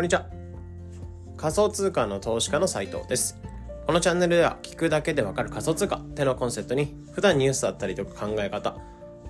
こんにちは。仮想通貨の投資家の斉藤です。このチャンネルでは聞くだけでわかる仮想通貨ってのコンセプトに普段ニュースだったりとか考え方、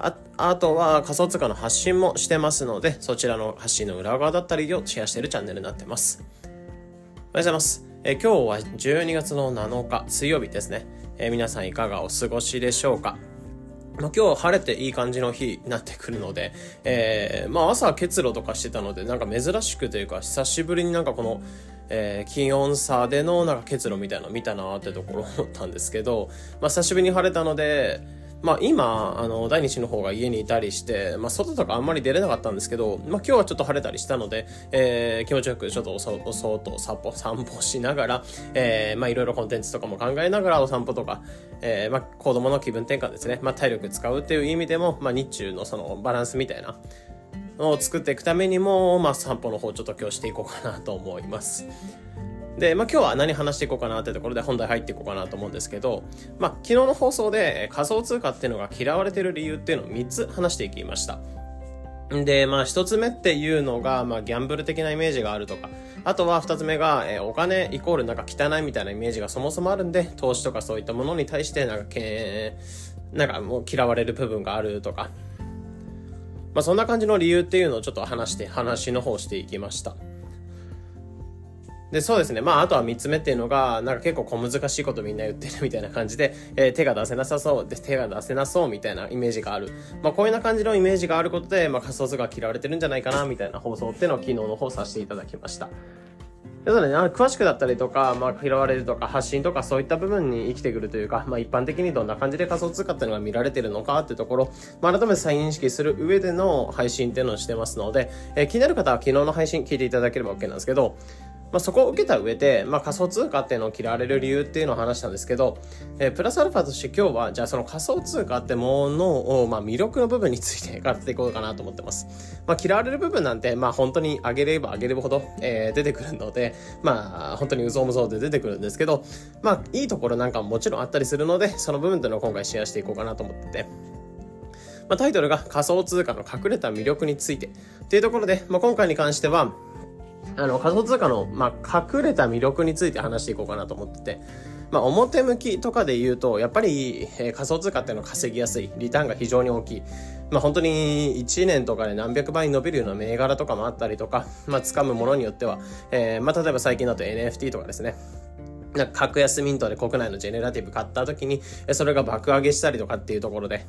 ああとは仮想通貨の発信もしてますので、そちらの発信の裏側だったりをシェアしているチャンネルになってます。おはようございます。え今日は12月の7日水曜日ですね。え皆さんいかがお過ごしでしょうか？まあ、今日晴れていい感じの日になってくるので、えー、まあ朝結露とかしてたので、なんか珍しくというか、久しぶりになんかこの、えー、気温差でのなんか結露みたいなの見たなってところ思ったんですけど、まあ久しぶりに晴れたので、まあ今、あの、第二子の方が家にいたりして、まあ外とかあんまり出れなかったんですけど、まあ今日はちょっと晴れたりしたので、えー、気持ちよくちょっとおそお散歩、散歩しながら、えー、まあいろいろコンテンツとかも考えながらお散歩とか、えー、まあ子供の気分転換ですね。まあ体力使うっていう意味でも、まあ日中のそのバランスみたいなのを作っていくためにも、まあ散歩の方ちょっと今日していこうかなと思います。で、まあ、今日は何話していこうかなってところで本題入っていこうかなと思うんですけど、まあ、昨日の放送で仮想通貨っていうのが嫌われてる理由っていうのを3つ話していきました。で、まあ、1つ目っていうのが、まあ、ギャンブル的なイメージがあるとか、あとは2つ目が、えー、お金イコールなんか汚いみたいなイメージがそもそもあるんで、投資とかそういったものに対してなんか、けなんかもう嫌われる部分があるとか、まあ、そんな感じの理由っていうのをちょっと話して、話の方していきました。で、そうですね。まあ、あとは三つ目っていうのが、なんか結構小難しいことみんな言ってるみたいな感じで、えー、手が出せなさそうで、手が出せなそうみたいなイメージがある。まあ、こういうな感じのイメージがあることで、まあ、仮想通貨嫌われてるんじゃないかな、みたいな放送っていうのを昨日の方させていただきました。要するに、詳しくだったりとか、まあ、嫌われるとか、発信とか、そういった部分に生きてくるというか、まあ、一般的にどんな感じで仮想通貨っていうのが見られてるのかっていうところ、まあ、改めて再認識する上での配信っていうのをしてますので、えー、気になる方は昨日の配信聞いていただければ OK なんですけど、まあ、そこを受けた上で、まあ、仮想通貨っていうのを嫌われる理由っていうのを話したんですけど、えー、プラスアルファとして今日は、じゃあその仮想通貨ってものを、まあ、魅力の部分について語っていこうかなと思ってます。まあ、嫌われる部分なんて、まあ、本当に上げれば上げるほど、えー、出てくるので、まあ、本当にうぞうむぞうで出てくるんですけど、まあ、いいところなんかももちろんあったりするので、その部分っていうのを今回シェアしていこうかなと思ってて。まあ、タイトルが仮想通貨の隠れた魅力について。というところで、まあ、今回に関しては、あの、仮想通貨の、まあ、隠れた魅力について話していこうかなと思ってて、まあ、表向きとかで言うと、やっぱり、えー、仮想通貨っていうのは稼ぎやすい。リターンが非常に大きい。まあ、本当に1年とかで何百倍に伸びるような銘柄とかもあったりとか、まあ、掴むものによっては、えー、まあ、例えば最近だと NFT とかですね。なんか格安ミントで国内のジェネラティブ買った時に、それが爆上げしたりとかっていうところで、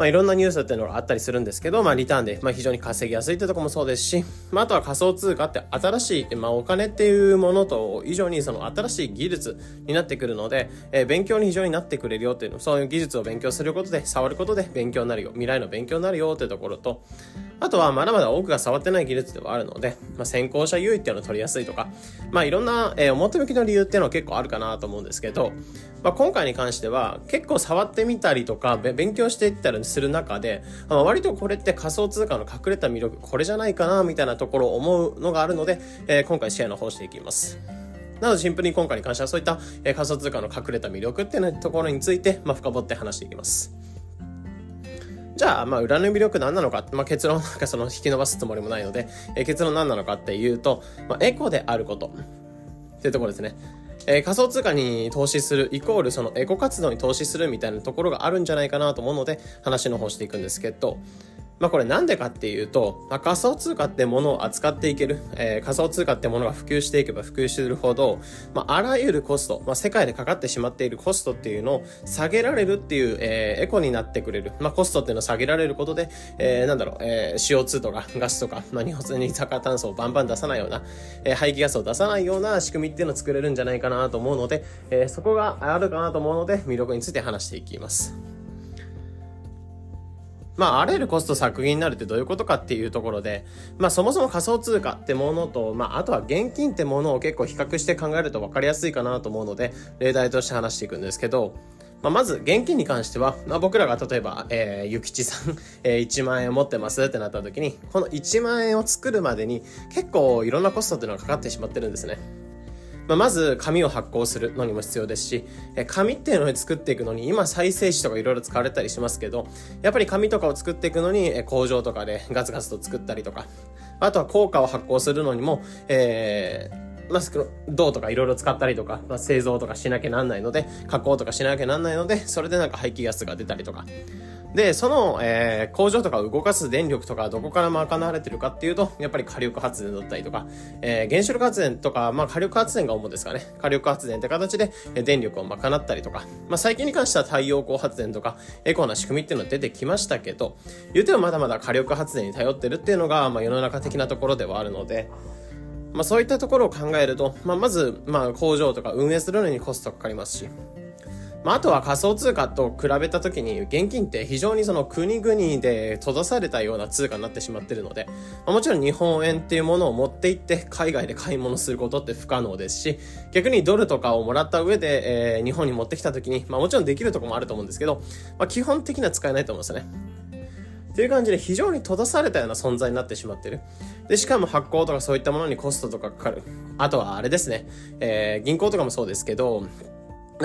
まあ、いろんなニュースっていうのがあったりするんですけど、まあ、リターンで、まあ、非常に稼ぎやすいってとこもそうですし、まあ、あとは仮想通貨って新しい、まあ、お金っていうものと以上にその新しい技術になってくるので、えー、勉強に非常になってくれるよっていうの、そういう技術を勉強することで、触ることで勉強になるよ、未来の勉強になるよっていうところと、あとはまだまだ多くが触ってない技術ではあるので、まあ、先行者優位っていうのを取りやすいとか、まあ、いろんな、えー、表向きの理由っていうのは結構あるかなと思うんですけど、まあ、今回に関しては結構触ってみたりとか勉強していったりする中で、まあ、割とこれって仮想通貨の隠れた魅力これじゃないかなみたいなところを思うのがあるので、えー、今回シェアの方していきます。なのでシンプルに今回に関してはそういった、えー、仮想通貨の隠れた魅力っていうところについて、まあ、深掘って話していきます。じゃあ、まあ、裏の魅力何なのか、まあ、結論なんかその引き伸ばすつもりもないので、えー、結論何なのかっていうと、まあ、エコであること。っていうところですね。えー、仮想通貨に投資するイコールそのエコ活動に投資するみたいなところがあるんじゃないかなと思うので話の方していくんですけど、まあこれなんでかっていうと、まあ、仮想通貨ってものを扱っていける、えー、仮想通貨ってものが普及していけば普及するほど、まああらゆるコスト、まあ世界でかかってしまっているコストっていうのを下げられるっていう、えー、エコになってくれる。まあコストっていうのを下げられることで、えー、なんだろう、えー、CO2 とかガスとか、まあ日本に酸炭素をバンバン出さないような、えー、排気ガスを出さないような仕組みっていうのを作れるんじゃないかなと思うので、えー、そこがあるかなと思うので魅力について話していきます。まあ、あらゆるコスト削減になるってどういうことかっていうところで、まあ、そもそも仮想通貨ってものと、まあ、あとは現金ってものを結構比較して考えると分かりやすいかなと思うので、例題として話していくんですけど、まあ、まず現金に関しては、まあ、僕らが例えば、えー、ゆきちさん、え、1万円持ってますってなった時に、この1万円を作るまでに結構いろんなコストっていうのがかかってしまってるんですね。まあ、まず紙を発行するのにも必要ですし、え紙っていうのを作っていくのに今再生紙とかいろいろ使われたりしますけど、やっぱり紙とかを作っていくのにえ工場とかでガツガツと作ったりとか、あとは効果を発行するのにも、えー、まあ、銅とかいろいろ使ったりとか、まあ、製造とかしなきゃなんないので、加工とかしなきゃなんないので、それでなんか排気ガスが出たりとか。で、その、えー、工場とか動かす電力とかどこから賄われてるかっていうと、やっぱり火力発電だったりとか、えー、原子力発電とか、まあ火力発電が主ですかね。火力発電って形で電力を賄ったりとか、まあ最近に関しては太陽光発電とか、エコな仕組みっていうのが出てきましたけど、言うてもまだまだ火力発電に頼ってるっていうのが、まあ世の中的なところではあるので、まあそういったところを考えると、まあまず、まあ工場とか運営するのにコストかかりますし、まあ、あとは仮想通貨と比べた時に現金って非常にその国々で閉ざされたような通貨になってしまってるので、まあ、もちろん日本円っていうものを持って行って海外で買い物することって不可能ですし、逆にドルとかをもらった上で、えー、日本に持ってきた時に、まあもちろんできるとこもあると思うんですけど、まあ基本的には使えないと思うんですよね。っていう感じで非常に閉ざされたような存在になってしまってる。で、しかも発行とかそういったものにコストとかかかる。あとはあれですね、えー、銀行とかもそうですけど、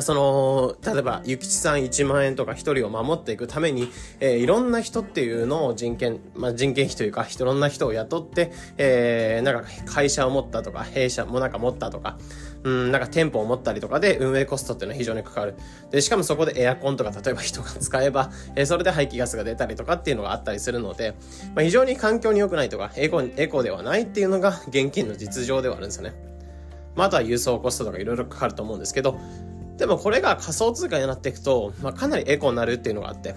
その、例えば、ゆきちさん1万円とか1人を守っていくために、えー、いろんな人っていうのを人件、まあ、人件費というか、いろんな人を雇って、えー、なんか会社を持ったとか、弊社もなんか持ったとか、うん、なんか店舗を持ったりとかで運営コストっていうのは非常にかかる。で、しかもそこでエアコンとか例えば人が使えば、えー、それで排気ガスが出たりとかっていうのがあったりするので、まあ、非常に環境に良くないとか、エコ、エコではないっていうのが現金の実情ではあるんですよね。まあ、あとは輸送コストとかいろいろかかると思うんですけど、でもこれが仮想通貨になっていくと、まあ、かなりエコになるっていうのがあって、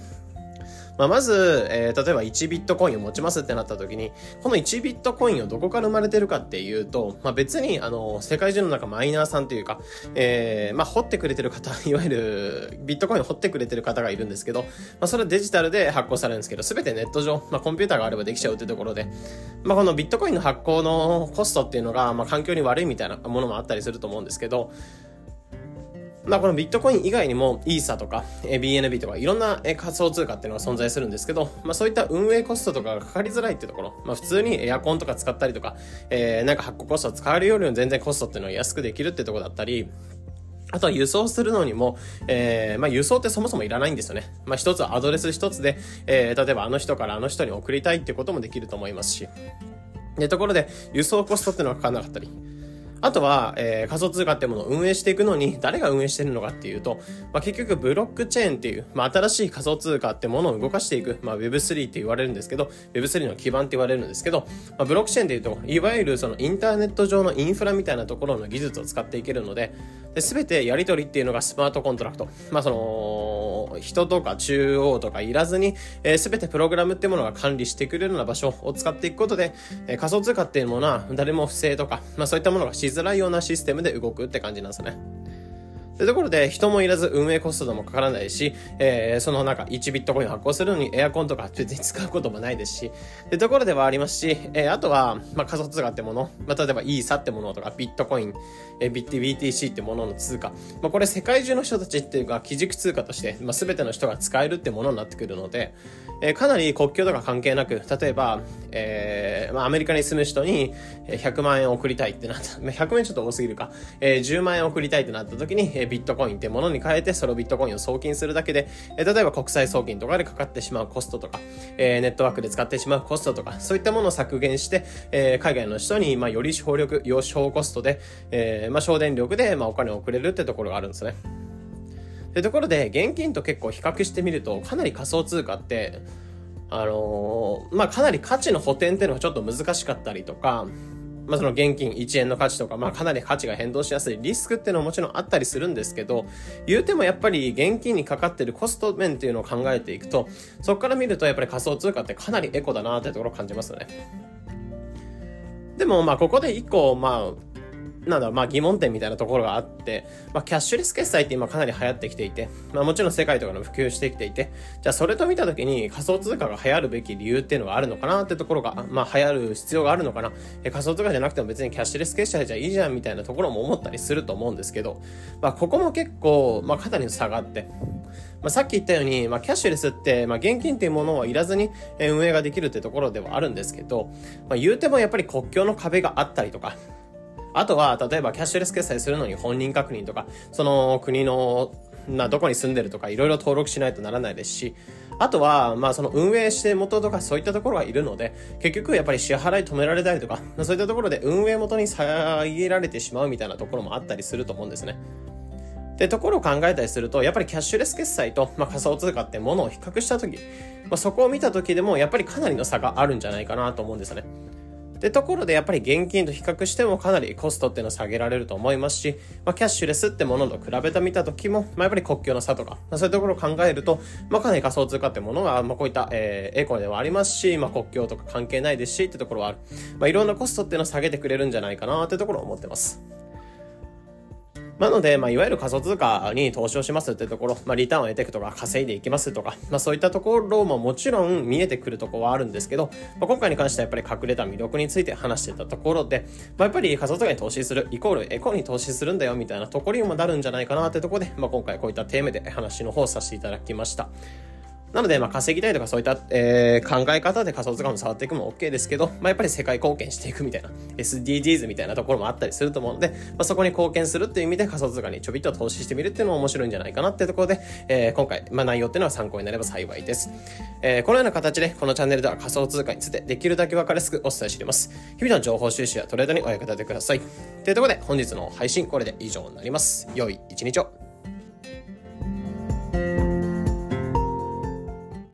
まあ、まず、えー、例えば1ビットコインを持ちますってなった時に、この1ビットコインをどこから生まれてるかっていうと、まあ、別に、あの、世界中の中マイナーさんというか、えー、まあ、掘ってくれてる方、いわゆるビットコインを掘ってくれてる方がいるんですけど、まあ、それはデジタルで発行されるんですけど、すべてネット上、まあ、コンピューターがあればできちゃうってところで、まあ、このビットコインの発行のコストっていうのが、まあ、環境に悪いみたいなものもあったりすると思うんですけど、まあこのビットコイン以外にもイーサとか BNB とかいろんな仮想通貨っていうのが存在するんですけど、まあそういった運営コストとかがかかりづらいっていうところ、まあ普通にエアコンとか使ったりとか、えー、なんか発行コスト使えるよりも全然コストっていうのは安くできるってところだったり、あとは輸送するのにも、えー、まあ輸送ってそもそもいらないんですよね。まあ一つはアドレス一つで、えー、例えばあの人からあの人に送りたいっていうこともできると思いますし。で、ところで輸送コストっていうのはかからなかったり、あとは、えー、仮想通貨ってものを運営していくのに、誰が運営してるのかっていうと、まあ、結局ブロックチェーンっていう、まあ、新しい仮想通貨ってものを動かしていく、まあ、Web3 って言われるんですけど、Web3 の基盤って言われるんですけど、まあ、ブロックチェーンっていうと、いわゆるそのインターネット上のインフラみたいなところの技術を使っていけるので、すべてやり取りっていうのがスマートコントラクト。まあ、その、人とか中央とかいらずに、えー、全てプログラムってものが管理してくれるような場所を使っていくことで、えー、仮想通貨っていうものは誰も不正とか、まあそういったものがしづらいようなシステムで動くって感じなんですね。でところで、人もいらず運営コストもかからないし、えー、そのなんか1ビットコイン発行するのにエアコンとか別に使うこともないですし、でところではありますし、えー、あとは、まあ、仮想通貨ってもの、まあ、例えばイーサってものとか、ビットコイン、えー、ビッテ BTC ってものの通貨。まあ、これ世界中の人たちっていうか、基軸通貨として、まあ、全ての人が使えるってものになってくるので、えー、かなり国境とか関係なく、例えば、えー、まあ、アメリカに住む人に100万円送りたいってなった、100万円ちょっと多すぎるか、えー、10万円送りたいってなった時に、えー、ビットコインってものに変えて、それをビットコインを送金するだけで、え、例えば国際送金とかでかかってしまうコストとか、え、ネットワークで使ってしまうコストとか、そういったものを削減して、え、海外の人に、ま、より省力、よ小コストで、え、ま、省電力で、ま、お金を送れるってところがあるんですね。で、ところで、現金と結構比較してみると、かなり仮想通貨って、あのー、まあ、かなり価値の補填っていうのがちょっと難しかったりとか、まあ、その現金1円の価値とか、まあ、かなり価値が変動しやすいリスクっていうのはもちろんあったりするんですけど、言うてもやっぱり現金にかかってるコスト面っていうのを考えていくと、そこから見るとやっぱり仮想通貨ってかなりエコだなってところを感じますよね。でも、まあ、ここで一個、まあ、なんだろう、まあ疑問点みたいなところがあって、まあキャッシュレス決済って今かなり流行ってきていて、まあもちろん世界とかの普及してきていて、じゃあそれと見たときに仮想通貨が流行るべき理由っていうのがあるのかなってところが、まあ流行る必要があるのかな。え仮想通貨じゃなくても別にキャッシュレス決済じゃいいじゃんみたいなところも思ったりすると思うんですけど、まあここも結構、まあかなりの差があって、まあ、さっき言ったように、まあ、キャッシュレスって、まあ、現金っていうものはいらずに運営ができるってところではあるんですけど、まあ、言うてもやっぱり国境の壁があったりとか、あとは、例えばキャッシュレス決済するのに本人確認とか、その国のな、どこに住んでるとかいろいろ登録しないとならないですし、あとは、まあその運営して元とかそういったところがいるので、結局やっぱり支払い止められたりとか、そういったところで運営元に遮られてしまうみたいなところもあったりすると思うんですね。ってところを考えたりすると、やっぱりキャッシュレス決済と、まあ、仮想通貨ってものを比較したとき、まあ、そこを見たときでも、やっぱりかなりの差があるんじゃないかなと思うんですよね。ってところでやっぱり現金と比較してもかなりコストっていうのは下げられると思いますし、まあ、キャッシュレスってものと比べてみた時も、まあ、やっぱり国境の差とか、まあ、そういうところを考えると、まあ、かなり仮想通貨ってものが、まあ、こういった、えー、エコではありますし、まあ、国境とか関係ないですしってところはある。まあ、いろんなコストっていうのを下げてくれるんじゃないかなってところを思ってます。なので、まあ、いわゆる仮想通貨に投資をしますってところ、まあ、リターンを得ていくとか、稼いでいきますとか、まあ、そういったところももちろん見えてくるところはあるんですけど、まあ、今回に関してはやっぱり隠れた魅力について話してたところで、まあ、やっぱり仮想通貨に投資する、イコールエコに投資するんだよみたいなところにもなるんじゃないかなってところで、まあ、今回こういったテーマで話の方させていただきました。なので、まあ、稼ぎたいとかそういった、えー、考え方で仮想通貨も触っていくも OK ですけど、まあ、やっぱり世界貢献していくみたいな、SDGs みたいなところもあったりすると思うので、まあ、そこに貢献するっていう意味で仮想通貨にちょびっと投資してみるっていうのも面白いんじゃないかなっていうところで、えー、今回、まあ、内容っていうのは参考になれば幸いです。えー、このような形で、このチャンネルでは仮想通貨についてできるだけ分かりやすくお伝えしています。日々の情報収集やトレードにお役立てください。というところで、本日の配信これで以上になります。良い一日を。